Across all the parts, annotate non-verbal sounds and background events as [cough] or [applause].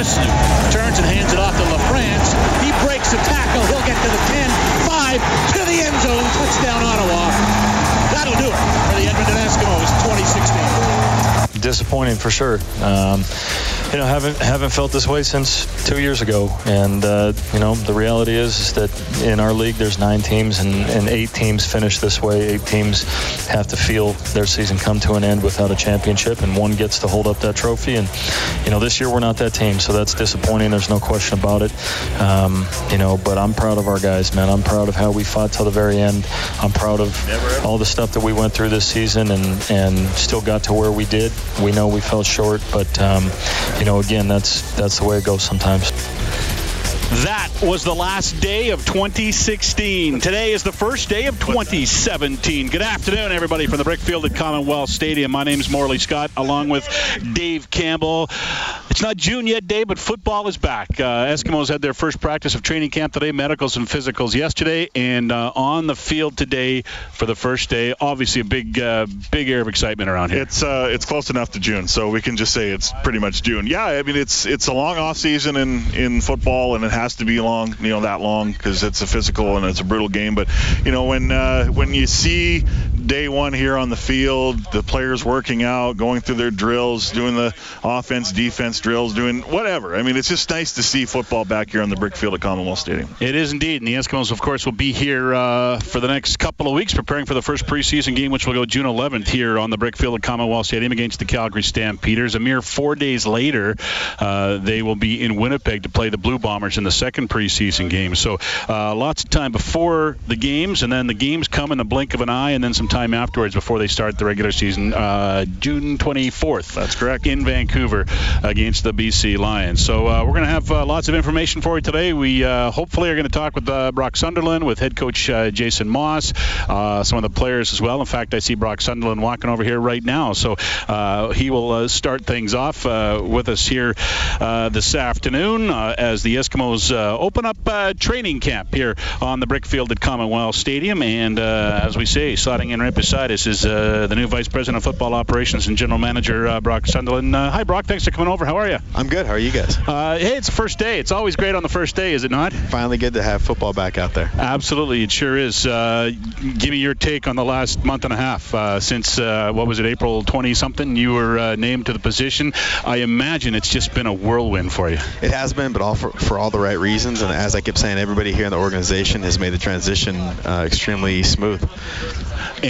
Turns and hands it off to LaFrance. He breaks the tackle. He'll get to the 10, 5, to the end zone. Touchdown Ottawa. That'll do it for the Edmonton Eskimos 2016. Disappointing for sure. Um, you know, haven't haven't felt this way since two years ago. And uh, you know, the reality is, is that in our league, there's nine teams, and, and eight teams finish this way. Eight teams have to feel their season come to an end without a championship, and one gets to hold up that trophy. And you know, this year we're not that team, so that's disappointing. There's no question about it. Um, you know, but I'm proud of our guys, man. I'm proud of how we fought till the very end. I'm proud of all the stuff that we went through this season, and and still got to where we did. We know we fell short, but um, you know, again, that's that's the way it goes sometimes. That was the last day of 2016. Today is the first day of 2017. Good afternoon, everybody, from the Brickfield at Commonwealth Stadium. My name is Morley Scott, along with Dave Campbell. It's not June yet, Dave, but football is back. Uh, Eskimos had their first practice of training camp today, medicals and physicals yesterday, and uh, on the field today for the first day. Obviously, a big, uh, big air of excitement around here. It's uh, it's close enough to June, so we can just say it's pretty much June. Yeah, I mean it's it's a long off season in in football, and it has to be long, you know, that long because it's a physical and it's a brutal game. But you know, when uh, when you see day one here on the field, the players working out, going through their drills, doing the offense, defense drills, doing whatever. I mean, it's just nice to see football back here on the brick field at Commonwealth Stadium. It is indeed, and the Eskimos, of course, will be here uh, for the next couple of weeks, preparing for the first preseason game, which will go June 11th here on the brick field at Commonwealth Stadium against the Calgary Stampeders. A mere four days later, uh, they will be in Winnipeg to play the Blue Bombers in the second preseason game. So uh, lots of time before the games, and then the games come in the blink of an eye, and then some time afterwards before they start the regular season, uh, June 24th. That's correct. In Vancouver against the BC Lions. So uh, we're going to have uh, lots of information for you today. We uh, hopefully are going to talk with uh, Brock Sunderland, with head coach uh, Jason Maas, uh, some of the players as well. In fact, I see Brock Sunderland walking over here right now. So uh, he will uh, start things off uh, with us here uh, this afternoon uh, as the Eskimos uh, open up uh, training camp here on the Brickfield at Commonwealth Stadium. And uh, as we say, sliding in right beside us is uh, the new Vice President of Football Operations and General Manager uh, Brock Sunderland. Uh, hi, Brock. Thanks for coming over. How are you? I'm good. How are you guys? Uh, hey, it's the first day. It's always great on the first day, is it not? Finally good to have football back out there. Absolutely, it sure is. Uh, give me your take on the last month and a half uh, since uh, what was it, April 20 something? You were uh, named to the position. I imagine it's just been a whirlwind for you. It has been, but all for, for all the right reasons. And as I kept saying, everybody here in the organization has made the transition uh, extremely smooth. And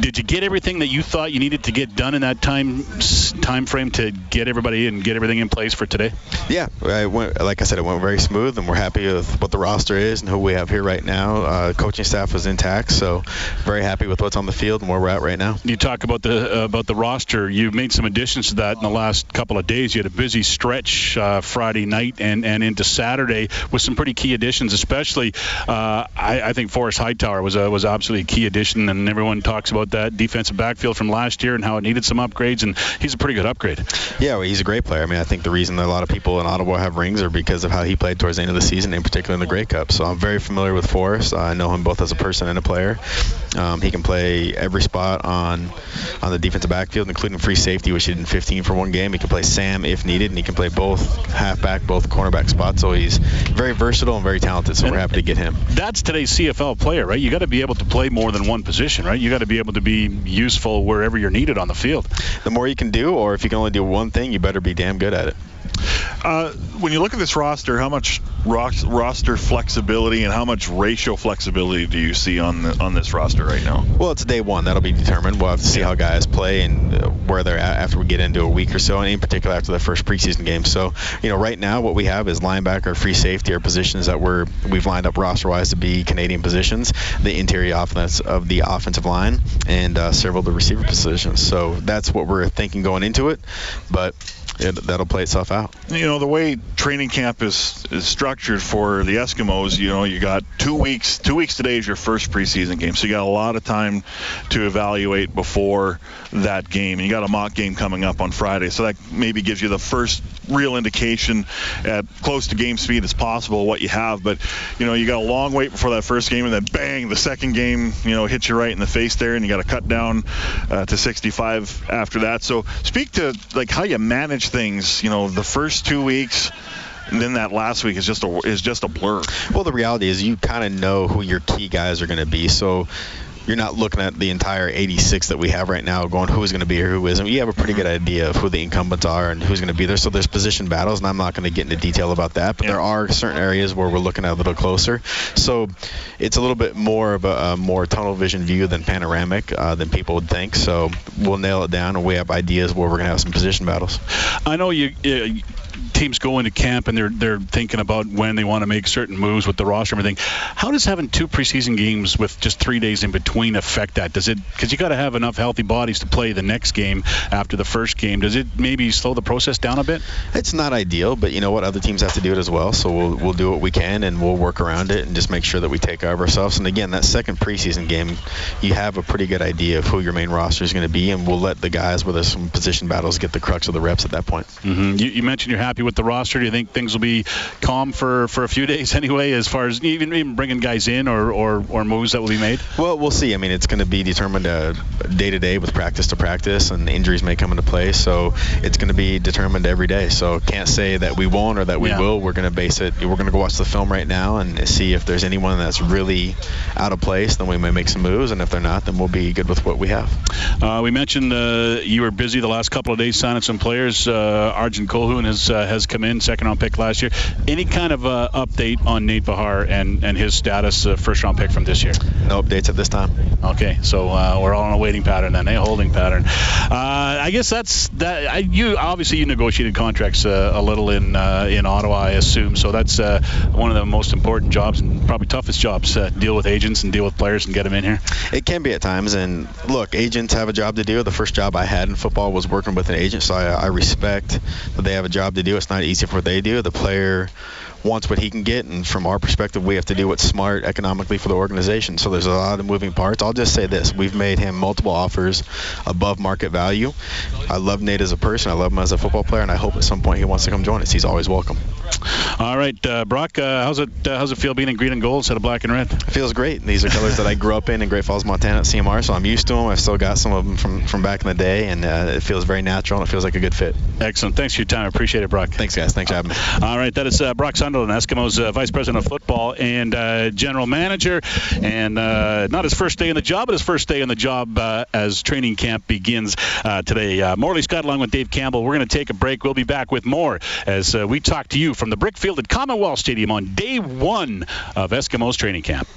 did you get everything that you thought you needed to get done in that time time frame to get everybody and get everything in place for today? Yeah, I went, like I said, it went very smooth, and we're happy with what the roster is and who we have here right now. Uh, coaching staff was intact, so very happy with what's on the field and where we're at right now. You talk about the uh, about the roster. You made some additions to that in the last couple of days. You had a busy stretch uh, Friday night and, and into Saturday with some pretty key additions. Especially, uh, I, I think Forrest Hightower was a, was absolutely a key addition, and everyone talks about that defensive backfield from last year and how it needed some upgrades. And he's a pretty good upgrade. Yeah, well, he's a great player. I mean, I think the reason that a lot of people in Ottawa have rings are because of how he played towards the end of the season, in particular in the Grey Cup. So I'm very familiar with Forrest. I know him both as a person and a player. Um, he can play every spot on on the defensive backfield, including free safety, which he did in 15 for one game. He can play Sam if needed, and he can play both halfback, both cornerback spots. So he's very versatile and very talented. So And- we're happy to get him. That's today's CFL player, right? You got to be able to play more than one position, right? You got to be able to be useful wherever you're needed on the field. The more you can do, or if you can only do one thing, you better be damn good at it. Uh, when you look at this roster, how much ros- roster flexibility and how much ratio flexibility do you see on the, on this roster right now? Well, it's day one. That'll be determined. We'll have to see how guys play and uh, where they're at after we get into a week or so, and in particular after the first preseason game. So, you know, right now what we have is linebacker, free safety, are positions that we're we've lined up roster-wise to be Canadian positions. The interior offense of the offensive line and uh, several of the receiver positions. So that's what we're thinking going into it, but it, that'll play itself out. You know the way training camp is, is structured for the Eskimos. You know you got two weeks. Two weeks today is your first preseason game, so you got a lot of time to evaluate before that game. And you got a mock game coming up on Friday, so that maybe gives you the first real indication at close to game speed as possible what you have. But you know you got a long wait before that first game, and then bang, the second game you know hits you right in the face there, and you got to cut down uh, to 65 after that. So speak to like how you manage things, you know, the first two weeks and then that last week is just a is just a blur. Well, the reality is you kind of know who your key guys are going to be. So you're not looking at the entire 86 that we have right now going who's going to be here, who isn't. You have a pretty good idea of who the incumbents are and who's going to be there. So there's position battles, and I'm not going to get into detail about that. But yeah. there are certain areas where we're looking at a little closer. So it's a little bit more of a, a more tunnel vision view than panoramic uh, than people would think. So we'll nail it down, and we have ideas where we're going to have some position battles. I know you. Uh, teams go into camp and they're they're thinking about when they want to make certain moves with the roster and everything. How does having two preseason games with just three days in between affect that? Does it because you got to have enough healthy bodies to play the next game after the first game? Does it maybe slow the process down a bit? It's not ideal, but you know what? Other teams have to do it as well, so we'll we'll do what we can and we'll work around it and just make sure that we take care of ourselves. And again, that second preseason game, you have a pretty good idea of who your main roster is going to be, and we'll let the guys with some position battles get the crux of the reps at that point. Mm-hmm. You, you mentioned you're happy with the roster. Do you think things will be calm for, for a few [laughs] days anyway, as far as even, even bringing guys in or, or, or moves that will be made? Well, we'll see. I mean, it's going to be determined day to day with practice to practice, and injuries may come into play. So it's going to be determined every day. So can't say that we won't or that we yeah. will. We're going to base it. We're going to go watch the film right now and see if there's anyone that's really out of place. Then we may make some moves, and if they're not, then we'll be good with what we have. Uh, we mentioned uh, you were busy the last couple of days signing some players. Uh, Arjen Colquhoun has uh, has come in, second round pick last year. Any kind of uh, update on Nate Behar and, and his status, uh, first round pick from this year? No updates at this time. Okay, so uh, we're all in a waiting pattern then, a holding pattern. Uh, I guess that's that. I, you obviously you negotiated contracts uh, a little in uh, in Ottawa, I assume. So that's one of the most important jobs and probably toughest jobs. deal with agents and deal with players and get them in here. It can be at times, and look, agents have a job to do. The first job I had in football was working with an agent, so I, I respect that they have a job to do. It's not easy for what they do. The player wants what he can get, and from our perspective, we have to do what's smart economically for the organization. So there's a lot of moving parts. I'll just say this: we've made him multiple offers above market value. I love Nate as a person. I love him as a football player, and I hope at some point he wants to come join us. He's always welcome. All right, uh, Brock, uh, how's it uh, how's it feel being in green and gold instead of black and red? It feels great. These are colors that I grew up in in Great Falls, Montana at CMR, so I'm used to them. I've still got some of them from, from back in the day, and uh, it feels very natural and it feels like a good fit. Excellent. Thanks for your time. I appreciate it, Brock. Thanks, guys. Thanks for having me. All right, that is Brock uh, Brock Sunderland, Eskimos uh, Vice President of Football and uh, General Manager, and uh, not his first day in the job, but his first day in the job uh, as training camp begins today. Morley Scott along with Dave Campbell. We're going to take a break. We'll be back with more as we talk to you from the Brickfield at Commonwealth Stadium on day one of Eskimos training camp.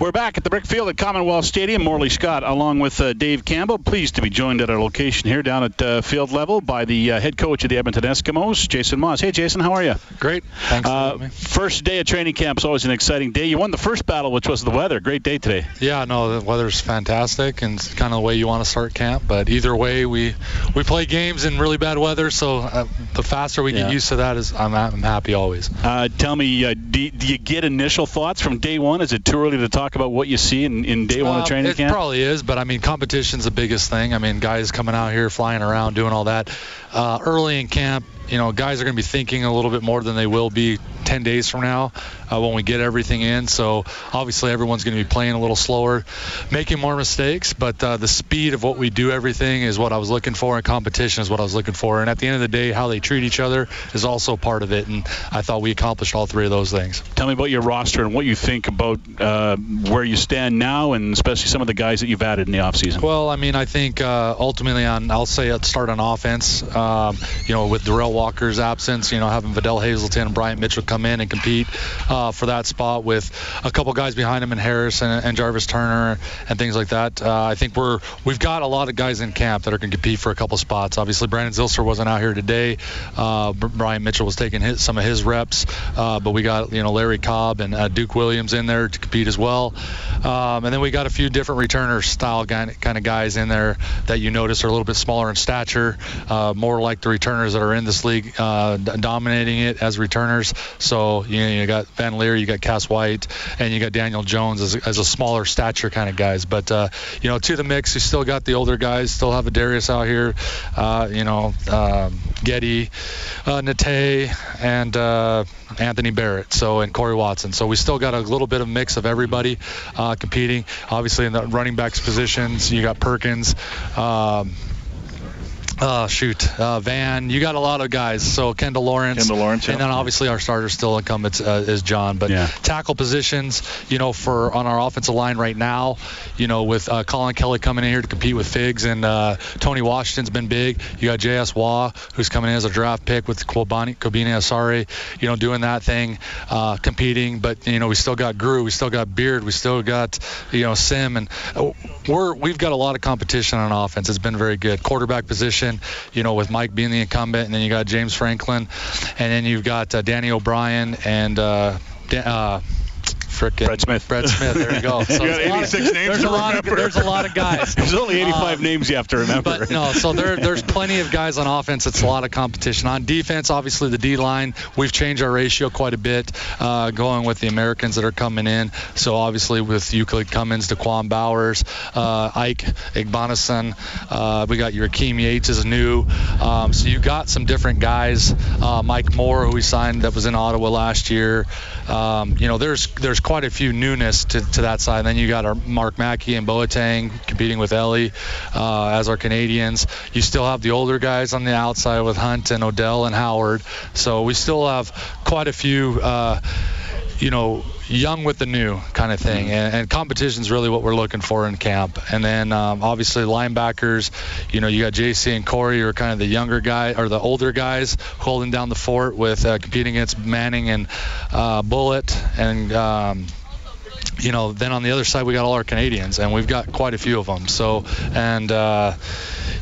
We're back at the Brickfield at Commonwealth Stadium. Morley Scott, along with uh, Dave Campbell, pleased to be joined at our location here down at uh, field level by the uh, head coach of the Edmonton Eskimos, Jason Maas. Hey, Jason, how are you? Great. Thanks uh, First day of training camp is always an exciting day. You won the first battle, which was the weather. Great day today. Yeah, no, the weather's fantastic, and it's kind of the way you want to start camp. But either way, we we play games in really bad weather, so uh, the faster we yeah. get used to that, is I'm, I'm happy always. Uh, tell me, do, do you get initial thoughts from day one? Is it too early to talk about what you see? in, in day one of training it camp? It probably is, but I mean, competition's the biggest thing. I mean, guys coming out here, flying around, doing all that. Uh, early in camp, you know, guys are going to be thinking a little bit more than they will be 10 days from now uh, when we get everything in. So obviously everyone's going to be playing a little slower, making more mistakes, but uh, the speed of what we do everything is what I was looking for, and competition is what I was looking for. And at the end of the day, how they treat each other is also part of it. And I thought we accomplished all three of those things. Tell me about your roster and what you think about uh, where you stand now, and especially some of the guys that you've added in the offseason. Well, I mean, I think uh, ultimately on, I'll say, let's start on offense. Um, you know, with Derel Walker's absence, you know, having Vidal Hazelton and Bryant Mitchell come in and compete uh, for that spot with a couple guys behind him in Harris and, and Jarvis Turner and things like that. Uh, I think we're we've got a lot of guys in camp that are going to compete for a couple spots. Obviously, Brandon Zylstra wasn't out here today. Uh, Bryant Mitchell was taking his, some of his reps, uh, but we got you know Larry Cobb and uh, Duke Williams in there to compete as well. Um, and then we got a few different returner style kind of guys in there that you notice are a little bit smaller in stature, uh, more like the returners that are in this league, uh, dominating it as returners. So you, know, you got Van Leer, you got Cass White, and you got Daniel Jones as, as a smaller stature kind of guys. But uh, you know, to the mix, you still got the older guys. Still have a Darius out here, uh, you know, um, Getty, uh, Nate, and uh, Anthony Barrett. So and Corey Watson. So we still got a little bit of mix of everybody uh, competing. Obviously in the running backs positions, you got Perkins. Um, Uh, shoot, uh, Van. You got a lot of guys. So Kendall Lawrence. Kendall Lawrence, yeah. And yeah. then obviously our starter still incumbent uh, is John. But Yeah. tackle positions, you know, for on our offensive line right now, you know, with uh, Colin Kelly coming in here to compete with Figs and uh, Tony Washington's been big. You got J.S. Waugh, who's coming in as a draft pick with Kobani, Asari, you know, doing that thing, uh, competing. But you know, we still got Grew, we still got Beard, we still got you know Sim, and uh, we're we've got a lot of competition on offense. It's been very good. Quarterback position, you know, with Mike being the incumbent, and then you got James Franklin, and then you've got uh, Danny O'Brien and. Uh, uh, frickin' Brett Smith. Brett Smith. There you go. [laughs] So You got there's a lot of- names There's to a lot of there's a lot of guys. [laughs] There's only 85 Um, names you have to remember. But no, so there, there's plenty of guys on offense. It's a lot of competition. On defense, obviously the D line, we've changed our ratio quite a bit, uh, going with the Americans that are coming in. So obviously with Euclid Cummings, Daquan Bowers, uh, Ike Igbonason, uh, we got your Akeem Yates is new. Um, so you got some different guys. Uh, Mike Moore, who we signed that was in Ottawa last year. Um, you know, there's there's quite a few newness to, to that side. And then you got our Mark Mackey and Boateng competing with Ellie uh, as our Canadians. You still have the older guys on the outside with Hunt and Odell and Howard. So we still have quite a few. Uh, you know, young with the new kind of thing. And, and competition is really what we're looking for in camp. And then um, obviously linebackers, you know, you got JC and Corey are kind of the younger guy or the older guys holding down the fort with uh, competing against Manning and uh, Bullet and. Um, you know, then on the other side we got all our Canadians, and we've got quite a few of them. So, and uh,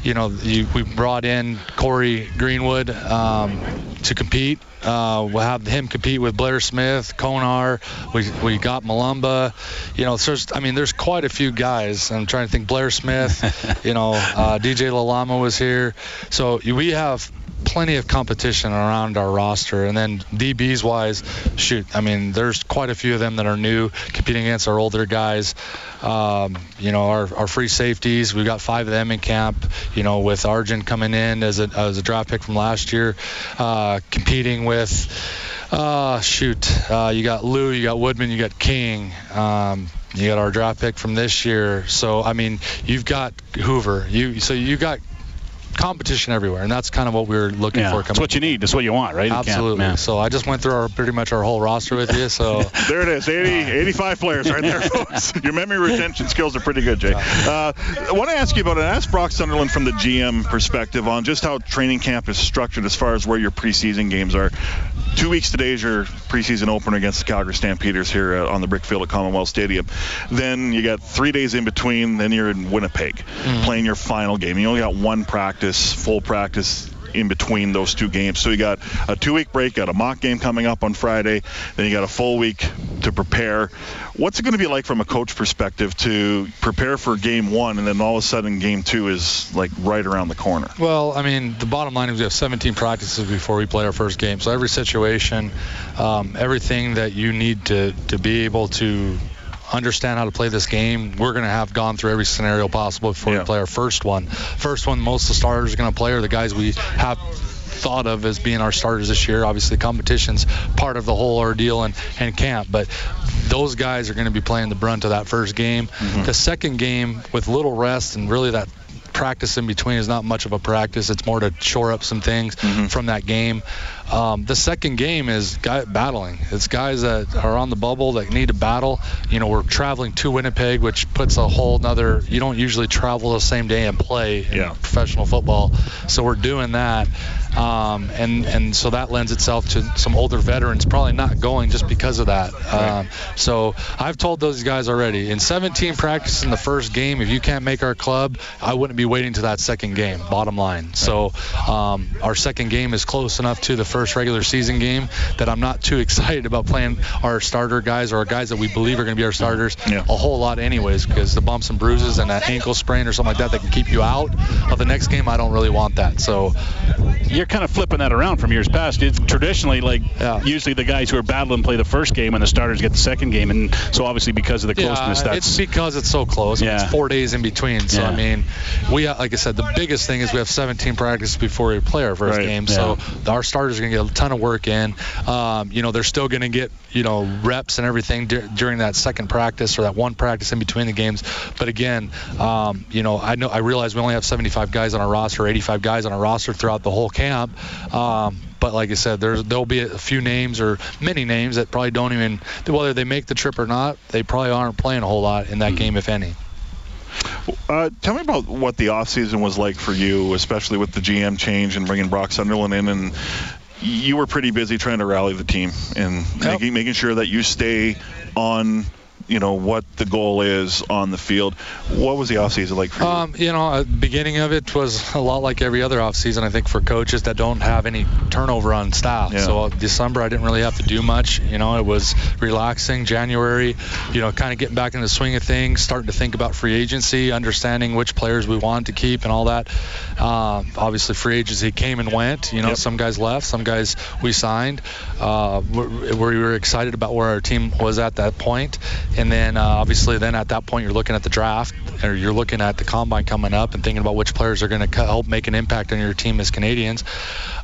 you know, you, we brought in Corey Greenwood um, to compete. Uh, we'll have him compete with Blair Smith, Konar. We we got Malumba. You know, there's I mean, there's quite a few guys. I'm trying to think. Blair Smith. [laughs] you know, uh, DJ Lalama was here. So we have plenty of competition around our roster. And then DBs wise, shoot, I mean, there's quite a few of them that are new, competing against our older guys. Um, you know, our, our free safeties, we've got five of them in camp. You know, with Arjen coming in as a, as a draft pick from last year, uh, competing with. Uh, shoot, uh, you got Lou, you got Woodman, you got King. Um, you got our draft pick from this year. So I mean, you've got Hoover. You so you got competition everywhere, and that's kind of what we were looking yeah, for. that's what you need. That's what you want, right? camp, Absolutely. man. so I just went through our pretty much our whole roster with you. So [laughs] There it is, 80, [laughs] 85 players right there, [laughs] folks. Your memory retention skills are pretty good, Jay. Uh, I want to ask you about it. Ask Brock Sunderland from the GM perspective on just how training camp is structured as far as where your preseason games are. Two weeks today is your preseason opener against the Calgary Stampeders here uh, on the brick field at Commonwealth Stadium. Then you got three days in between. Then you're in Winnipeg playing your final game. You only got one practice, full practice in between those two games. So you got a two-week break, got a mock game coming up on Friday, then you got a full week to prepare. What's it going to be like from a coach perspective to prepare for game one, and then all of a sudden game two is like right around the corner? Well, I mean, the bottom line is we have 17 practices before we play our first game. So every situation, um, everything that you need to to be able to understand how to play this game, we're going to have gone through every scenario possible before Yeah. we play our first one. First one, most of the starters are going to play are the guys we have thought of as being our starters this year. Obviously, competition's part of the whole ordeal and, and camp, but those guys are going to be playing the brunt of that first game. Mm-hmm. The second game, with little rest and really that practice in between is not much of a practice. It's more to shore up some things mm-hmm. from that game. Um, the second game is guy battling. It's guys that are on the bubble that need to battle. You know, we're traveling to Winnipeg, which puts a whole nother. You don't usually travel the same day and play in Yeah. professional football, so we're doing that. Um, and and so that lends itself to some older veterans probably not going just because of that. Um, so I've told those guys already in 17 practice in the first game, if you can't make our club, I wouldn't be waiting to that second game. Bottom line. So um, our second game is close enough to the first regular season game that I'm not too [laughs] excited about playing our starter guys or our guys that we believe are going to be our starters Yeah. a whole lot anyways because the bumps and bruises and an ankle sprain or something like that that can keep you out of the next game, I don't really want that. So You're kind of flipping that around from years past. It's traditionally like Yeah. usually the guys who are battling play the first game and the starters get the second game, and so obviously because of the closeness, yeah, that's it's because it's so close. Yeah. It's four days in between. So Yeah. I mean, we we like I said, the biggest thing is we have 17 practices before we play our first Right, game. So our starters are going to get a ton of work in. Um, you know, they're still going to get you know reps and everything dur- during that second practice or that one practice in between the games. But again, um, you know, I know I realize we only have 75 guys on our roster, 85 guys on our roster throughout the whole camp. Um, but like I said, there's there'll be a few names or many names that probably don't even whether they make the trip or not. They probably aren't playing a whole lot in that game, if any. Uh, tell me about what the offseason was like for you, especially with the GM change and bringing Brock Sunderland in. And you were pretty busy trying to rally the team and making, making sure that you stay on, you know, what the goal is on the field. What was the offseason like for you? Um, you know, uh, beginning of it was a lot like every other offseason, I think, for coaches that don't have any turnover on staff. Yeah. So uh, December, I didn't really have to do much. You know, it was relaxing. January, you know, kind of getting back in the swing of things, starting to think about free agency, understanding which players we wanted to keep and all that. Um, obviously, free agency came and went. You know, Yep. some guys left, some guys we signed. Uh, we were excited about where our team was at that point. And then, uh, obviously, then at that point, you're looking at the draft or you're looking at the combine coming up and thinking about which players are going to help make an impact on your team as Canadians.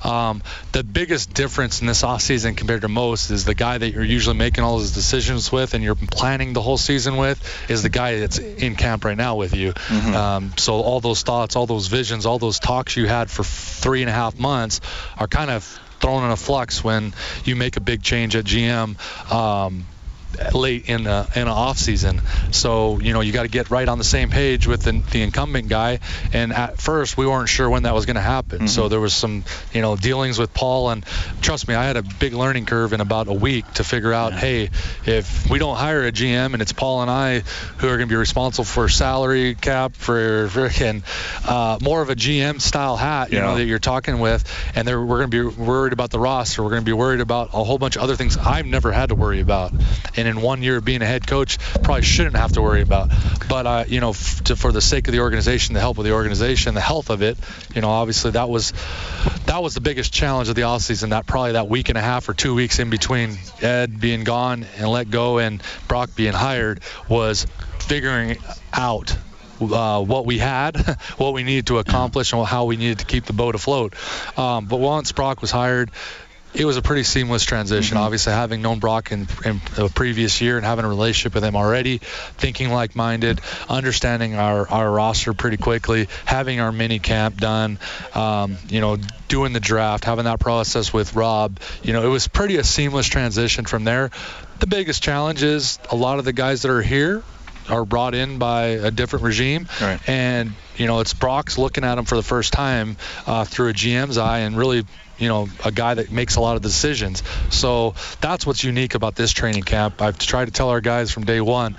Um, the biggest difference in this offseason compared to most is the guy that you're usually making all those decisions with and you're planning the whole season with is the guy that's in camp right now with you. Um, so all those thoughts, all those visions, all those talks you had for three and a half months are kind of thrown in a flux when you make a big change at GM. Um, late in the in an off season. So you know you got to get right on the same page with the, the incumbent guy. And at first we weren't sure when that was going to happen. So there was some you know dealings with Paul. And trust me, I had a big learning curve in about a week to figure out, hey, if we don't hire a GM and it's Paul and I who are going to be responsible for salary cap for freaking uh, more of a GM style hat, you Yeah. know that you're talking with, and they're, we're going to be worried about the roster. We're going to be worried about a whole bunch of other things I've never had to worry about. And in one year being a head coach, probably shouldn't have to worry about. But uh, you know, f- to, for the sake of the organization, the help of the organization, the health of it, you know, obviously that was that was the biggest challenge of the offseason. That probably that week and a half or two weeks in between Ed being gone and let go and Brock being hired was figuring out uh, what we had, [laughs] what we needed to accomplish, and how we needed to keep the boat afloat. Um, but once Brock was hired, it was a pretty seamless transition. Obviously, having known Brock in, in a previous year and having a relationship with him already, thinking like-minded, understanding our, our roster pretty quickly, having our mini camp done, um, you know, doing the draft, having that process with Rob, you know, it was pretty a seamless transition from there. The biggest challenge is a lot of the guys that are here are brought in by a different regime, Right. and you know it's Brock's looking at them for the first time uh, through a GM's eye, and really, you know, a guy that makes a lot of decisions. So that's what's unique about this training camp. I've tried to tell our guys from day one.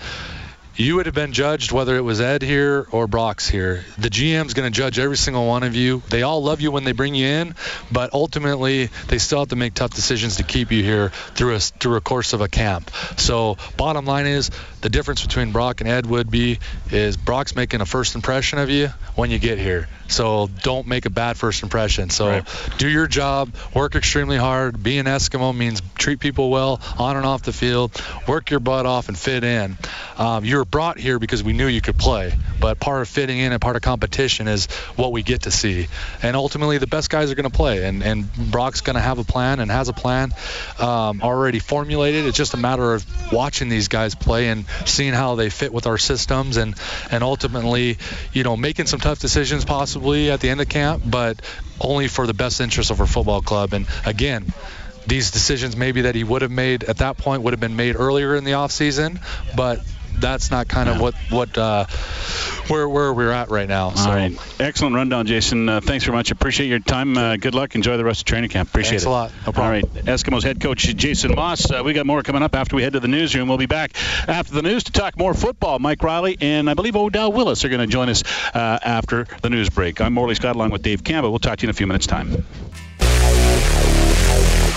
You would have been judged whether it was Ed here or Brock's here. The GM's going to judge every single one of you. They all love you when they bring you in, but ultimately they still have to make tough decisions to keep you here through a through a course of a camp. So bottom line is the difference between Brock and Ed would be is Brock's making a first impression of you when you get here. So don't make a bad first impression. So Right. do your job, work extremely hard. Be an Eskimo means treat people well on and off the field, work your butt off and fit in. Um, you were brought here because we knew you could play, but part of fitting in and part of competition is what we get to see. And ultimately, the best guys are going to play, and, and Brock's going to have a plan and has a plan um, already formulated. It's just a matter of watching these guys play and seeing how they fit with our systems, and and ultimately, you know, making some tough decisions possibly at the end of camp, but only for the best interest of our football club. And again. These decisions maybe that he would have made at that point would have been made earlier in the offseason, but that's not kind of what what uh, where where we're at right now. So All right. Excellent rundown, Jason. Uh, thanks very much. Appreciate your time. Uh, good luck. Enjoy the rest of training camp. Appreciate Thanks it. a lot. No problem. All right. Eskimos head coach Jason Maas. Uh, we got more coming up after we head to the newsroom. We'll be back after the news to talk more football. Mike Reilly and I believe Odell Willis are going to join us uh, after the news break. I'm Morley Scott along with Dave Campbell. We'll talk to you in a few minutes' time.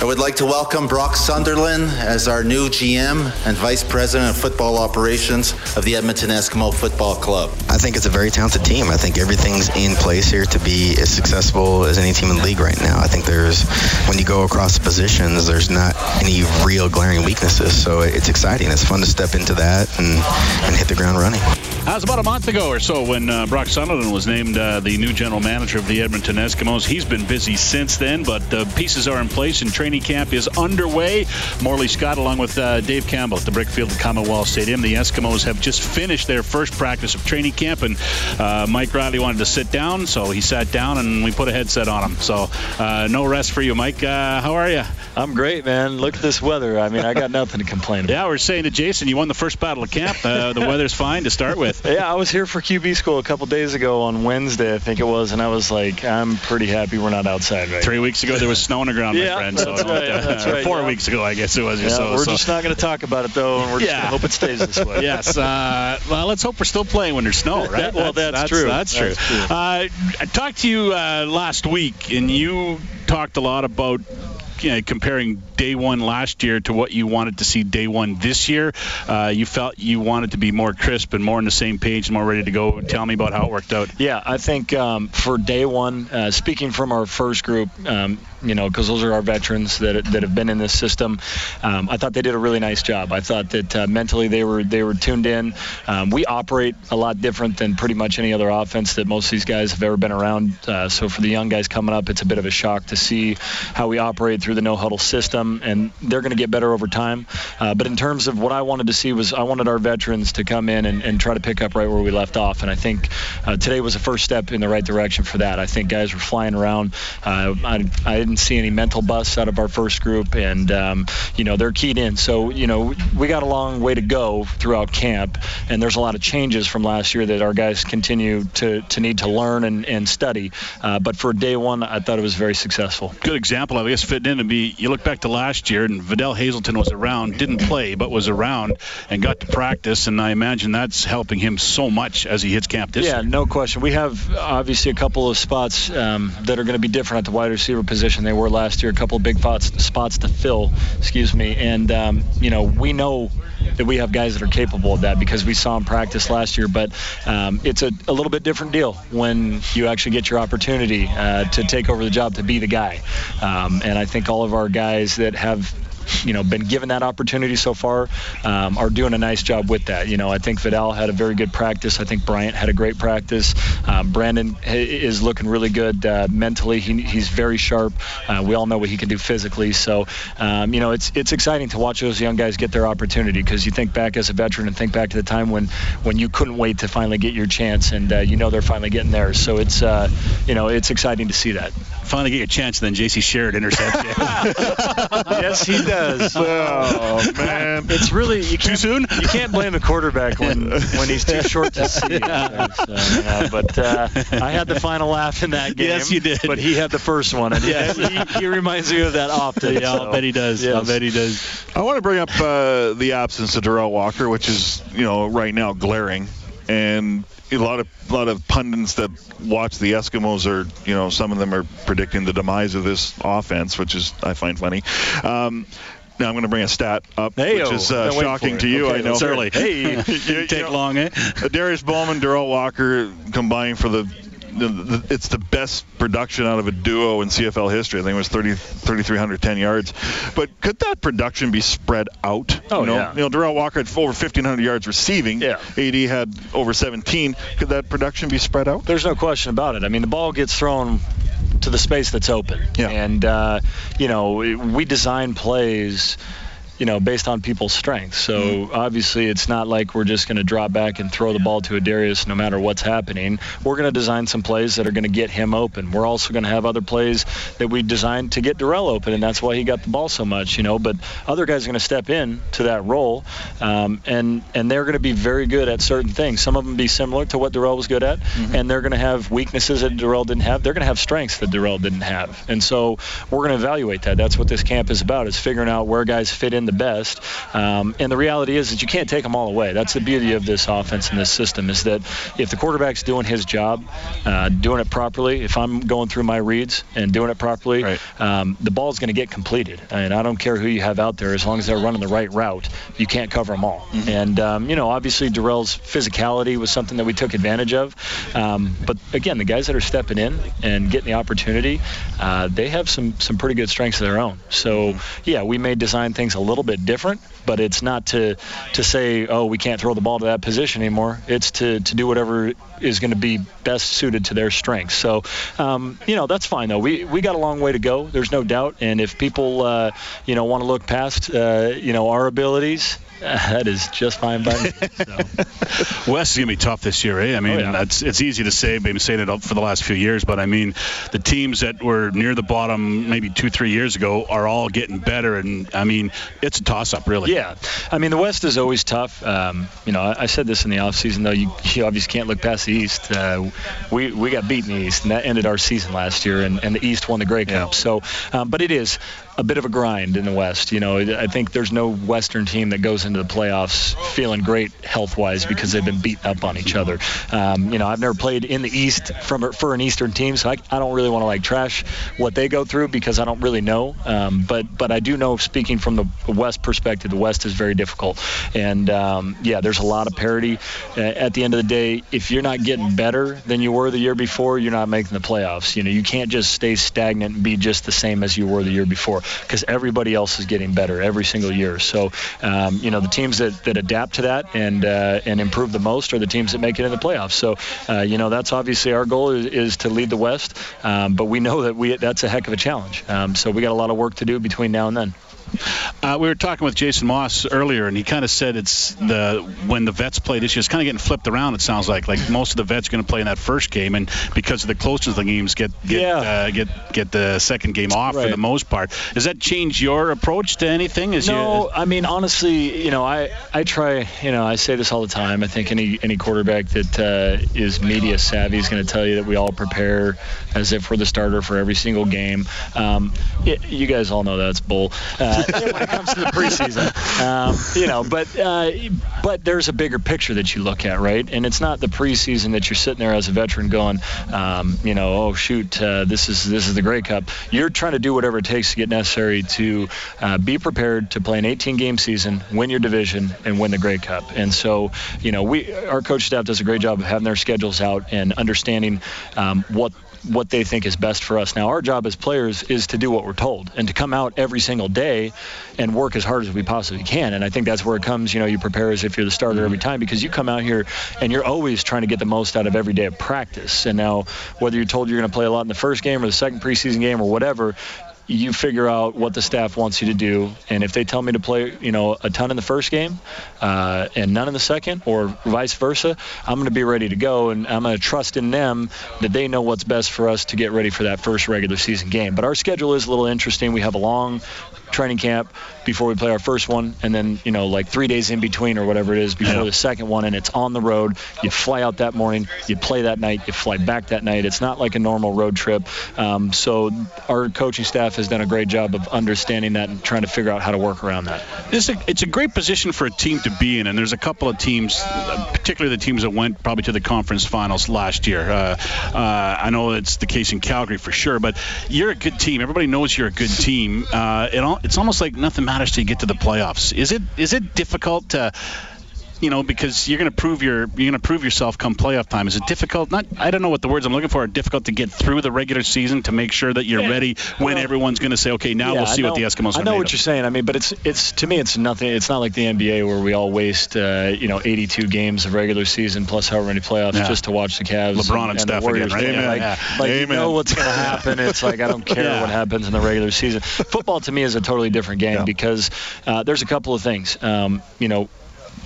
I would like to welcome Brock Sunderland as our new GM and Vice President of Football Operations of the Edmonton Eskimo Football Club. I think it's a very talented team. I think everything's in place here to be as successful as any team in the league right now. I think there's, when you go across the positions, there's not any real glaring weaknesses. So it's exciting. It's fun to step into that and, and hit the ground running. That was about a month ago or so when uh, Brock Sunderland was named uh, the new general manager of the Edmonton Eskimos. He's been busy since then, but the pieces are in place and training camp is underway. Morley Scott, along with uh, Dave Campbell at the Brickfield Commonwealth Stadium. The Eskimos have just finished their first practice of training camp, and uh, Mike Reilly wanted to sit down, so he sat down and we put a headset on him. So uh, no rest for you, Mike. Uh, how are you? I'm great, man. Look at this weather. I mean, I got nothing to complain about. Yeah, we're saying to Jason, you won the first battle of camp. the [laughs] weather's fine to start with. Yeah, I was here for QB school a couple days ago on Wednesday, I think it was, and I was like, I'm pretty happy we're not outside right Three now. weeks ago, there was snow on the ground, yeah, my friend. That's so right. That's right. Four yeah. weeks ago, I guess it was. Yeah, so, we're so. just not going to talk about it though, and we're just Yeah. going to hope it stays this way. [laughs] yes. Uh, well, let's hope we're still playing when there's snow, right? [laughs] Well, that's true. That's true. That's true. Uh, I talked to you uh, last week, and you talked a lot about you know, comparing day one last year to what you wanted to see day one this year. Uh, you felt you wanted to be more crisp and more on the same page and more ready to go. Tell me about how it worked out. Yeah, I think um, for day one, uh, speaking from our first group, um, you know, because those are our veterans that, that have been in this system, um, I thought they did a really nice job. I thought that uh, mentally they were they were tuned in. Um, we operate a lot different than pretty much any other offense that most of these guys have ever been around. Uh, so for the young guys coming up, it's a bit of a shock to see how we operate through the no huddle system, and they're going to get better over time. Uh, but in terms of what I wanted to see was I wanted our veterans to come in and, and try to pick up right where we left off, and I think uh, today was the first step in the right direction for that. I think guys were flying around. Uh, I, I didn't see any mental busts out of our first group, and um, you know they're keyed in. So you know we got a long way to go throughout camp, and there's a lot of changes from last year that our guys continue to, to need to learn and, and study. Uh, but for day one, I thought it was very successful. Good example, I guess, fitting in to be you look back to last year, and Vidal Hazelton was around, didn't play, but was around and got to practice, and I imagine that's helping him so much as he hits camp this yeah, year. no question. We have obviously a couple of spots um, that are going to be different at the wide receiver position. Than they were last year, a couple of big spots, spots to fill, excuse me. And, um, you know, we know that we have guys that are capable of that because we saw them practice last year. But um, it's a, a little bit different deal when you actually get your opportunity uh, to take over the job to be the guy. Um, and I think all of our guys that have you know been given that opportunity so far um, are doing a nice job with that. You know, I think Vidal had a very good practice. I think Bryant had a great practice. Um, Brandon is looking really good uh, mentally. He, he's very sharp. Uh, we all know what he can do physically. So um, you know, it's it's exciting to watch those young guys get their opportunity because you think back as a veteran and think back to the time when when you couldn't wait to finally get your chance, and uh, you know they're finally getting theirs. So it's uh, you know it's exciting to see that. Finally get your chance, and then J.C. Sherritt intercepts you. [laughs] yes, he does. [laughs] Oh man, it's really you Too soon? You can't blame the quarterback when when he's too short to see. [laughs] Yeah. So, yeah, but uh, I had the final laugh in that game. Yes, you did. But he had the first one, and Yes. he, he reminds me of that often. yeah, I'll bet he does. I'll bet he does. I want to bring up uh, the absence of Derel Walker, which is you know right now glaring, and a lot of a lot of pundits that watch the Eskimos are you know some of them are predicting the demise of this offense, which is I find funny. Um, now I'm going to bring a stat up, Hey-o. which is uh, shocking to you. Okay, I know. it. Hey, [laughs] You- take you know, long, eh? Darius Bowman, Derel Walker combined for the it's the best production out of a duo in CFL history. I think it was 30 3,310 yards. But could that production be spread out? Oh, you know, yeah. You know, Derel Walker had over 1,500 yards receiving. Yeah. AD had over 17. Could that production be spread out? There's no question about it. I mean, the ball gets thrown to the space that's open. Yeah. And, uh, you know, we design plays. You know, based on people's strengths. So Mm-hmm. obviously, it's not like we're just going to drop back and throw the ball to a Darius no matter what's happening. We're going to design some plays that are going to get him open. We're also going to have other plays that we designed to get Derel open, and that's why he got the ball so much. You know, but other guys are going to step in to that role, um, and and they're going to be very good at certain things. Some of them be similar to what Derel was good at, and they're going to have weaknesses that Derel didn't have. They're going to have strengths that Derel didn't have, and so we're going to evaluate that. That's what this camp is about: is figuring out where guys fit in the best. Um, and the reality is that you can't take them all away. That's the beauty of this offense and this system is that if the quarterback's doing his job, uh, doing it properly, if I'm going through my reads and doing it properly, Right. um, the ball's going to get completed. And I don't care who you have out there, as long as they're running the right route, you can't cover them all. And um, you know, obviously Derel's physicality was something that we took advantage of. Um, but again, the guys that are stepping in and getting the opportunity, uh, they have some some pretty good strengths of their own. So yeah, we may design things a little bit different, but it's not to to say, oh, we can't throw the ball to that position anymore. It's to to do whatever is going to be best suited to their strengths. So, um, you know, that's fine though. We we got a long way to go. There's no doubt. And if people, uh, you know, want to look past, uh, you know, our abilities, [laughs] that is just fine by me. So. [laughs] West is going to be tough this year, eh? I mean, Oh, yeah. that's it's easy to say. Been saying it for the last few years, but I mean, the teams that were near the bottom maybe two, three years ago are all getting better, and I mean, it's a toss-up, really. Yeah, I mean the West is always tough. Um, you know, I, I said this in the offseason, though. You, you obviously can't look past the East. Uh, we we got beat in the East, and that ended our season last year, and, and the East won the Grey Cup. So, um, but it is a bit of a grind in the West. You know, I think there's no Western team that goes into the playoffs feeling great health-wise because they've been beaten up on each other. Um, you know, I've never played in the East from for an Eastern team, so I, I don't really want to like trash what they go through because I don't really know. Um, but but I do know, speaking from the West perspective, the West is very difficult, and um, yeah, there's a lot of parity. At the end of the day, if you're not getting better than you were the year before, you're not making the playoffs. You know, you can't just stay stagnant and be just the same as you were the year before because everybody else is getting better every single year. So, um, you know, the teams that, that adapt to that and uh, and improve the most are the teams that make it in the playoffs. So, uh, you know, that's obviously our goal is, is to lead the West, um, but we know that we that's a heck of a challenge. Um, so we got a lot of work to do between now and then. Uh, we were talking with Jason Maas earlier, and he kind of said it's the when the vets play this year, it's kind of getting flipped around. It sounds like like most of the vets are going to play in that first game, and because of the closeness of the games, get get Yeah. uh, get get the second game off for the most part. Does that change your approach to anything? Is No, I mean honestly, you know, I I try, you know, I say this all the time. I think any any quarterback that uh, is media savvy is going to tell you that we all prepare as if we're the starter for every single game. Um, it, you guys all know that's bull uh, [laughs] when it comes to the preseason. Um, you know, but uh, but there's a bigger picture that you look at, right? And it's not the preseason that you're sitting there as a veteran going, um, you know, oh shoot, uh, this is this is the Grey Cup. You're trying to do whatever it takes to get necessary to uh, be prepared to play an 18 game season, win your division, and win the Grey Cup. And so, you know, we our coach staff does a great job of having their schedules out and understanding um, what what they think is best for us. Now, our job as players is to do what we're told and to come out every single day and work as hard as we possibly can. And I think that's where it comes. You know, you prepare as if you're the starter every mm-hmm. time because you come out here and you're always trying to get the most out of every day of practice. And now, whether you're told you're going to play a lot in the first game or the second preseason game or whatever, you figure out what the staff wants you to do, and if they tell me to play, you know, a ton in the first game uh, and none in the second, or vice versa, I'm going to be ready to go, and I'm going to trust in them that they know what's best for us to get ready for that first regular season game. But our schedule is a little interesting. We have a long training camp before we play our first one, and then you know, like three days in between or whatever it is before the second one, and it's on the road. You fly out that morning, you play that night, you fly back that night. It's not like a normal road trip. Um, so our coaching staff has done a great job of understanding that and trying to figure out how to work around that. It's a, it's a great position for a team to be in, and there's a couple of teams, particularly the teams that went probably to the conference finals last year. Uh, uh, I know it's the case in Calgary for sure, but you're a good team. Everybody knows you're a good team. Uh, it all, it's almost like nothing matters till you get to the playoffs. Is it is it difficult to you know, because you're going to prove your you're going to prove yourself come playoff time. Is it difficult? Not I don't know what the words I'm looking for are. Difficult to get through the regular season to make sure that you're Yeah. ready when Well, everyone's going to say, okay, now Yeah, we'll see I what the Eskimos are I know what of. you're saying. I mean, but it's it's to me, it's nothing. It's not like the NBA where we all waste uh, you know 82 games of regular season plus however many playoffs Yeah. just to watch the Cavs, LeBron and Steph Warriors. again, right? Amen. Like, Yeah. like you know what's going [laughs] to happen. It's like I don't care what happens in the regular season. Football to me is a totally different game because uh, there's a couple of things. Um, you know,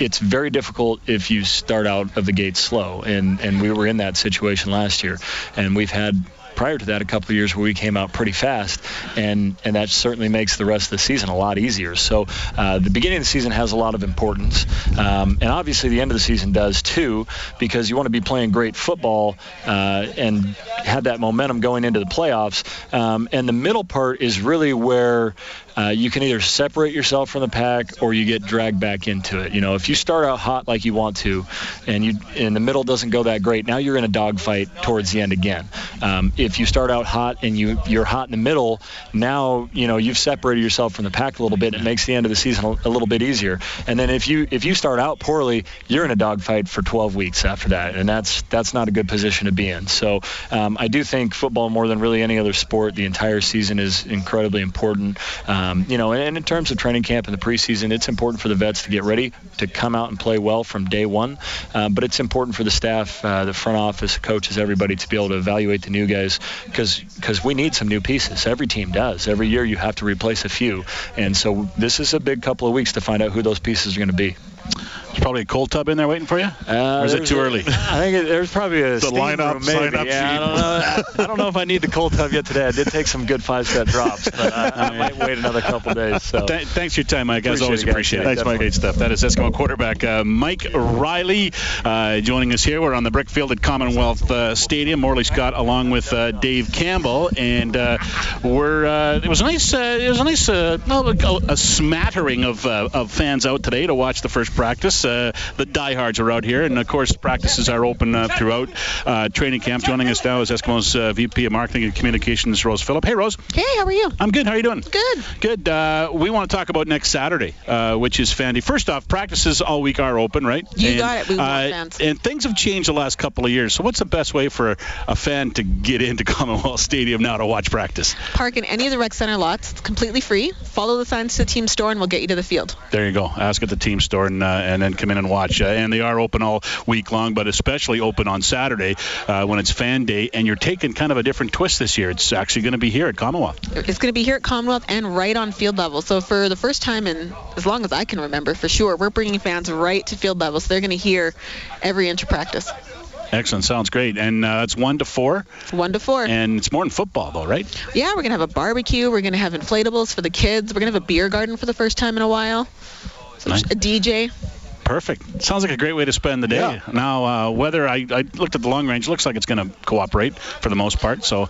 it's very difficult if you start out of the gate slow, and and we were in that situation last year, and we've had. Prior to that, a couple of years where we came out pretty fast, and and that certainly makes the rest of the season a lot easier. So uh, the beginning of the season has a lot of importance, um, and obviously the end of the season does too, because you want to be playing great football uh, and have that momentum going into the playoffs. Um, and the middle part is really where uh, you can either separate yourself from the pack or you get dragged back into it. You know, if you start out hot like you want to, and you in the middle doesn't go that great, now you're in a dogfight towards the end again. Um, if you start out hot and you you're hot in the middle, now you know you've separated yourself from the pack a little bit. It makes the end of the season a, a little bit easier. And then if you if you start out poorly, you're in a dogfight for 12 weeks after that, and that's that's not a good position to be in. So um, I do think football more than really any other sport, the entire season is incredibly important. Um, you know, and in terms of training camp and the preseason, it's important for the vets to get ready to come out and play well from day one. Uh, but it's important for the staff, uh, the front office, coaches, everybody to be able to evaluate the new guys because because we need some new pieces. Every team does. Every year you have to replace a few, and so this is a big couple of weeks to find out who those pieces are going to be. There's probably a cold tub in there waiting for you. Uh, or is it too early? [laughs] I think it, there's probably a The steam lineup, room, maybe. yeah, I don't know. I don't know if I need the cold tub yet today. I did take some good five set drops, but I, [laughs] I might wait another couple days. So. Th- thanks for your time, Mike. As always, it, appreciate it. Thanks, Mike. Great stuff. That is Eskimo quarterback uh, Mike Reilly uh, joining us here. We're on the brick field at Commonwealth uh, Stadium. Morley Scott along with uh, Dave Campbell, and uh, we're uh, it was a nice uh, it was a nice uh, well, a, a smattering of uh, of fans out today to watch the first practice. Uh, the diehards are out here, and of course practices are open uh, throughout uh, training camp. Joining us now is Eskimos uh, VP of Marketing and Communications, Rose Phillip. Hey, Rose. Hey, how are you? I'm good. How are you doing? Good. Good. Uh, we want to talk about next Saturday, uh, which is Fan Day. First off, practices all week are open, right? You and, got it. We want fans. And things have changed the last couple of years. So, what's the best way for a fan to get into [laughs] Commonwealth Stadium now to watch practice? Park in any of the rec center lots. It's completely free. Follow the signs to the team store, and we'll get you to the field. There you go. Ask at the team store and, uh, and then come in and watch. Uh, and they are open all week long, but especially open on Saturday uh, when it's fan day. And you're taking kind of a different twist this year. It's actually going to be here at Commonwealth. It's going to be here at Commonwealth and right on field level. So for the first time in as long as I can remember, for sure, we're bringing fans right to field level, so they're going to hear every inch of practice. Excellent. Sounds great. And uh, it's one to four. It's one to four. And it's more than football, though, right? yeah, we're going to have a barbecue. We're going to have inflatables for the kids. We're going to have a beer garden for the first time in a while. So Nice. A DJ. Perfect. Sounds like a great way to spend the day. Yeah. Now, uh, weather, I, I looked at the long range. Looks like it's going to cooperate for the most part. So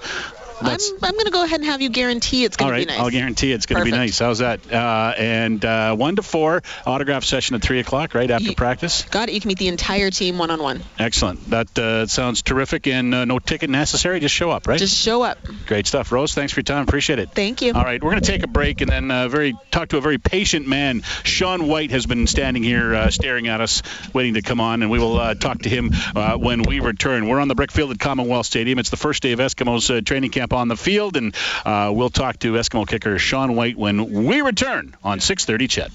I'm, I'm going to go ahead and have you guarantee it's going right. to be nice. I'll guarantee it's going to be nice. How's that? Uh, and uh, one to four autograph session at three o'clock, right after Ye- practice. Got it. You can meet the entire team one on one. Excellent. That uh, sounds terrific. And uh, no ticket necessary. Just show up, right? Just show up. Great stuff, Rose. Thanks for your time. Appreciate it. Thank you. All right, we're going to take a break and then uh, very talk to a very patient man. Sean Whyte has been standing here uh, staring at us, waiting to come on, and we will uh, talk to him uh, when we return. We're on the brick field at Commonwealth Stadium. It's the first day of Eskimos uh, training camp on the field, and uh, we'll talk to Eskimo kicker Sean Whyte when we return on 6:30. CHED.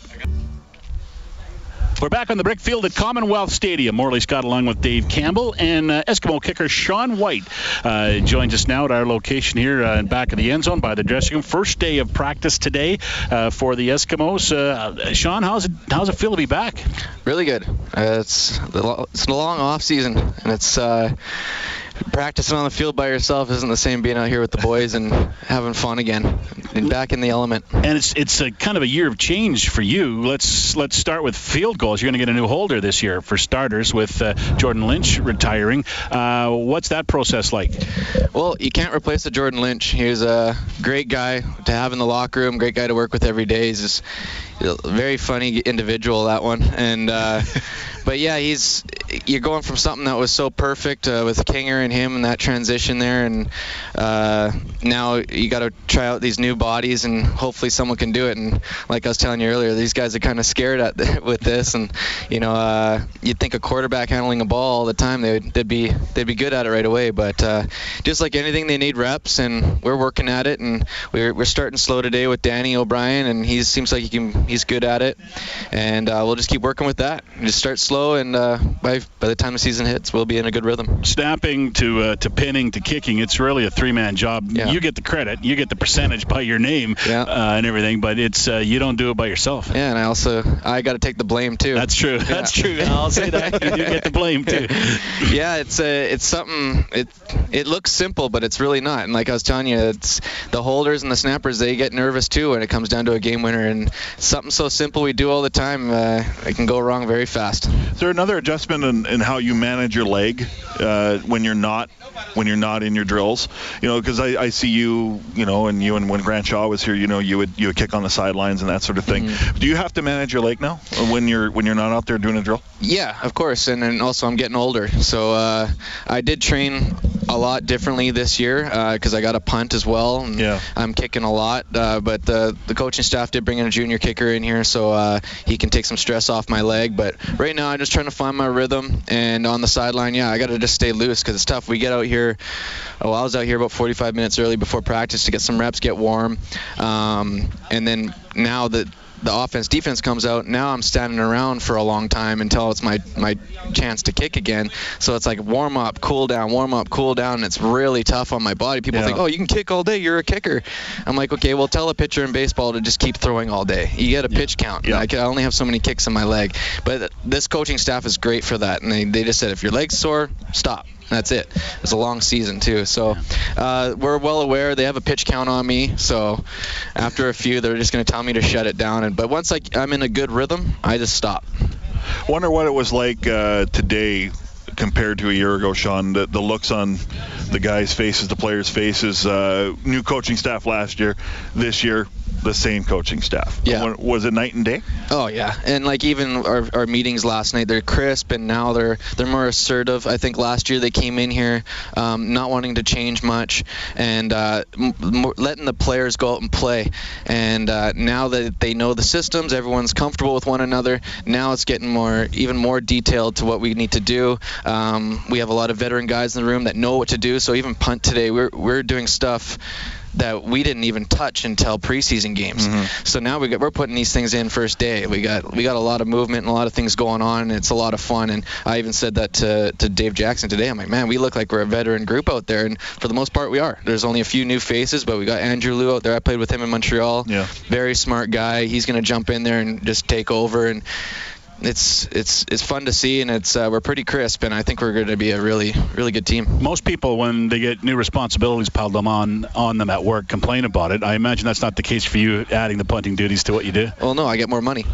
We're back on the brick field at Commonwealth Stadium. Morley Scott along with Dave Campbell and uh, Eskimo kicker Sean Whyte uh, joins us now at our location here uh, back of the end zone by the dressing room. First day of practice today uh, for the Eskimos. Uh, Sean, how's it how's it feel to be back? Really good. Uh, it's it's a long off season, and it's practicing on the field by yourself isn't the same being out here with the boys and having fun again, and back in the element. And it's it's a kind of a year of change for you. Let's let's start with field goals. You're going to get a new holder this year for starters with uh, Jordan Lynch retiring. Uh, what's that process like? Well, you can't replace a Jordan Lynch. He was a great guy to have in the locker room, great guy to work with every day. He's just a very funny individual, that one. And uh, but yeah, he's you're going from something that was so perfect uh, with Kinger and him and that transition there, and uh, now you got to try out these new bodies, and hopefully someone can do it. And like I was telling you earlier, these guys are kind of scared at [laughs] with this, and you know, uh, you'd think a quarterback handling a ball all the time, they would, they'd be they'd be good at it right away. But uh, just like anything, they need reps, and we're working at it, and we're, we're starting slow today with Danny O'Brien, and he seems like he can he's good at it, and uh, we'll just keep working with that. Just start slow, and uh, by by the time the season hits, we'll be in a good rhythm. snapping to uh, to pinning to kicking, it's really a three man job. Yeah. You get the credit, you get the percentage by your name Yeah. uh, and everything, but it's uh, you don't do it by yourself. Yeah, and I also I got to take the blame too. That's true. That's true. I'll say that. [laughs] You do get the blame too. [laughs] yeah, it's a, it's something. It it looks simple, but it's really not. And like I was telling you, it's the holders and the snappers. They get nervous too when it comes down to a game winner. And something so simple we do all the time, uh, it can go wrong very fast. Is there another adjustment in, in how you manage your leg uh, when you're not when you're not in your drills? You know, because I, I see you, you know, and you and when Grant Shaw was here, you know, you would you would kick on the sidelines and that sort of thing. Do you have to manage your leg now when you're when you're not out there doing a drill? Yeah, of course. And then also I'm getting older, so uh, I did train a lot differently this year because I got a punt as well. And Yeah. I'm kicking a lot, uh, but the the coaching staff did bring in a junior kicker in here, so uh, he can take some stress off my leg. But right now, I'm just trying to find my rhythm. And on the sideline, yeah, I got to just stay loose because it's tough. We get out here. Oh, I was out here about 45 minutes early before practice to get some reps, get warm, um, and then now that the offense defense comes out now i'm standing around for a long time until it's my my chance to kick again. So it's like warm up cool down warm up cool down. And it's really tough on my body. People Yeah. think oh you can kick all day. You're a kicker. I'm like okay well tell a pitcher in baseball to just keep throwing all day. You get a pitch count. Yeah. I, can, I only have so many kicks in my leg. But this coaching staff is great for that and they, they just said if your leg's sore stop that's it. It's a long season too, so uh, we're well aware. They have a pitch count on me, so after a few, they're just going to tell me to shut it down. And but once I, I'm in a good rhythm, I just stop. Wonder what it was like uh, today compared to a year ago, Sean. The, the looks on the guys' faces, the players' faces. Uh, new coaching staff last year, this year the same coaching staff. Yeah. Was it night and day? Oh yeah, and like even our, our meetings last night, they're crisp, and now they're they're more assertive. I think last year they came in here um, not wanting to change much, and uh, m- m- letting the players go out and play. And uh, now that they know the systems, everyone's comfortable with one another. Now it's getting more even more detailed to what we need to do. Um, we have a lot of veteran guys in the room that know what to do. So even punt today, we're we're doing stuff that we didn't even touch until preseason games. Mm-hmm. So now we got, we're putting these things in first day. We got we got a lot of movement and a lot of things going on, and it's a lot of fun. And I even said that to, to Dave Jackson today. I'm like, man, we look like we're a veteran group out there, and for the most part, we are. There's only a few new faces, but we got Andrew Liu out there. I played with him in Montreal. Yeah. Very smart guy. He's going to jump in there and just take over and. It's it's it's fun to see, and it's uh, we're pretty crisp, and I think we're going to be a really really good team. Most people, when they get new responsibilities piled them on on them at work, complain about it. I imagine that's not the case for you, adding the punting duties to what you do. Well, no, I get more money.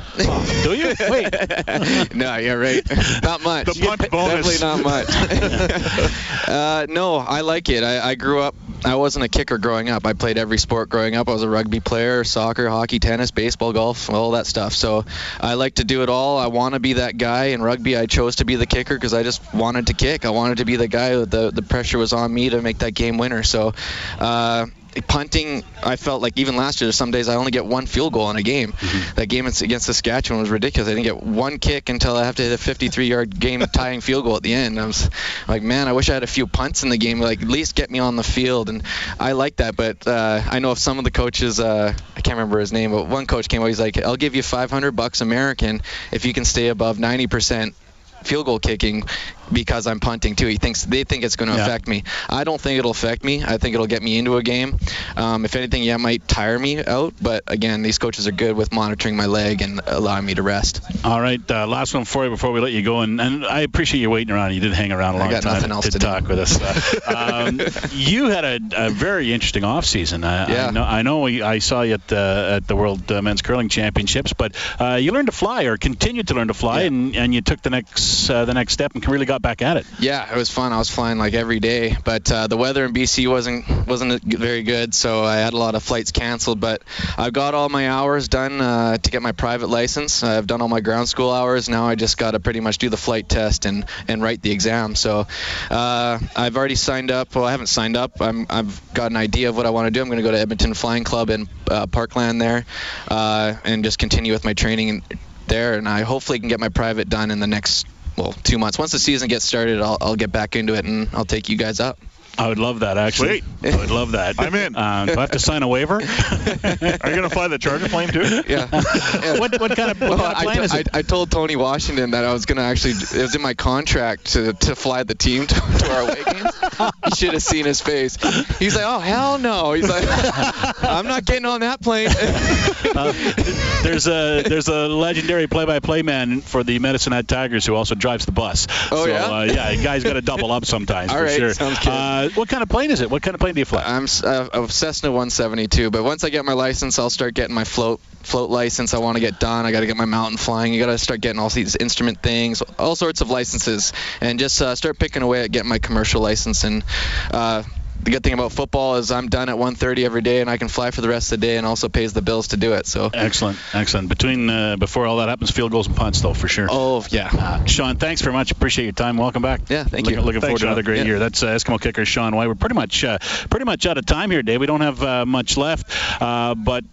Do you? Wait. [laughs] no, yeah, right. [laughs] Not much. The punt bonus. Definitely not much. [laughs] uh, no, I like it. I, I grew up. I wasn't a kicker growing up. I played every sport growing up. I was a rugby player, soccer, hockey, tennis, baseball, golf, all that stuff. So I like to do it all. I want to be that guy. In rugby, I chose to be the kicker because I just wanted to kick. I wanted to be the guy. that The the pressure was on me to make that game winner. So. Uh, punting, I felt like even last year, some days I only get one field goal in a game. That game against Saskatchewan was ridiculous. I didn't get one kick until I have to hit a 53-yard game-tying [laughs] field goal at the end. I was like, man, I wish I had a few punts in the game, like at least get me on the field. And I like that, but uh, I know if some of the coaches, uh, I can't remember his name, but one coach came out, he's like, I'll give you 500 bucks American if you can stay above 90% field goal kicking because I'm punting too. He thinks they think it's going to Yeah. affect me. I don't think it'll affect me. I think it'll get me into a game. Um, if anything, yeah, it might tire me out. But again, these coaches are good with monitoring my leg and allowing me to rest. All right, uh, last one for you before we let you go, and, and I appreciate you waiting around. You did hang around a long got time nothing else to, to talk with us. Uh, [laughs] um, you had a, a very interesting off season. I, Yeah. I know. I know. we- I saw you at the at the World uh, Men's Curling Championships, but uh, you learned to fly, or continued to learn to fly, Yeah. and, and you took the next uh, the next step and really got back at it. Yeah, it was fun. I was flying like every day, but uh, the weather in BC wasn't wasn't very good, so I had a lot of flights canceled. But I've got all my hours done uh, to get my private license. I've done all my ground school hours. Now I just got to pretty much do the flight test and and write the exam. So uh, I've already signed up. Well, I haven't signed up. I'm I've got an idea of what I want to do. I'm going to go to Edmonton Flying Club in uh, Parkland there, uh, and just continue with my training there. And I hopefully can get my private done in the next well two months. Once the season gets started, I'll, I'll get back into it and I'll take you guys up. I would love that, actually. Sweet. I would love that. I'm in. Uh, do I have to sign a waiver? [laughs] Are you going to fly the charter plane too? Yeah. Yeah. [laughs] what, what kind of, what Well, kind of I, plane t- is it? I, I told Tony Washington that I was gonna actually. It was in my contract to, to fly the team to, to our away games. You should have seen his face. He's like, "Oh hell no!" He's like, [laughs] "I'm not getting on that plane." Uh, there's a there's a legendary play-by-play man for the Medicine Hat Tigers who also drives the bus. Oh, so, yeah? Uh, yeah, a guy's got to double up sometimes All for right, sure. sounds good. Uh, what kind of plane is it? What kind of plane do you fly? I'm uh, a Cessna 172, but once I get my license, I'll start getting my float float license. I want to get done. I got to get my mountain flying. You got to start getting all these instrument things, all sorts of licenses, and just uh, start picking away at getting my commercial license. And uh, the good thing about football is I'm done at 1:30 every day, and I can fly for the rest of the day, and also pays the bills to do it. So Excellent, excellent. Between uh, before all that happens, field goals and punts, though, for sure. oh yeah, Uh, Sean, thanks very much. Appreciate your time. Welcome back. Yeah, thank looking, you. Looking forward Thanks, to another great Yeah. year. That's uh, Eskimo kicker Sean Whyte. We're pretty much uh, pretty much out of time here, Dave. We don't have uh, much left, uh, but.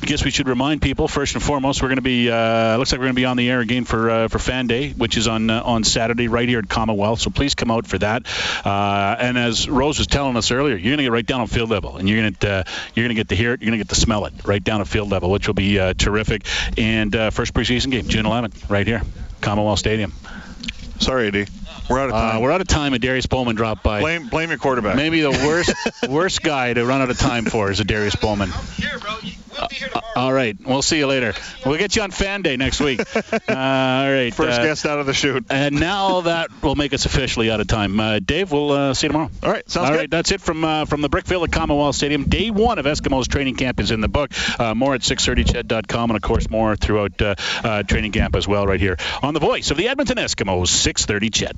I guess we should remind people first and foremost we're going to be uh, looks like we're going to be on the air again for uh, for Fan Day, which is on uh, on Saturday right here at Commonwealth. So please come out for that. Uh, and as Rose was telling us earlier, you're going to get right down on field level, and you're going to uh, you're going to get to hear it, you're going to get to smell it right down at field level, which will be uh, terrific. And first preseason game, June 11th, right here, Commonwealth Stadium. Sorry, Eddie. We're out of Uh, time. we're out of time, and Darius Bowman dropped by. blame blame your quarterback. Maybe the worst [laughs] worst guy to run out of time for is a Darius Bowman. Uh, all right, we'll see you later. We'll get you on Fan Day next week. [laughs] Uh, all right. First uh, guest out of the chute. [laughs] And now that will make us officially out of time. Uh, Dave, we'll uh, see you tomorrow. All right, sounds All good. right, that's it from uh, from the Brickfield at Commonwealth Stadium. Day one of Eskimos training camp is in the book. Uh, more at 630ched.com and of course more throughout uh, uh, training camp as well right here on the voice of the Edmonton Eskimos 630 Ched.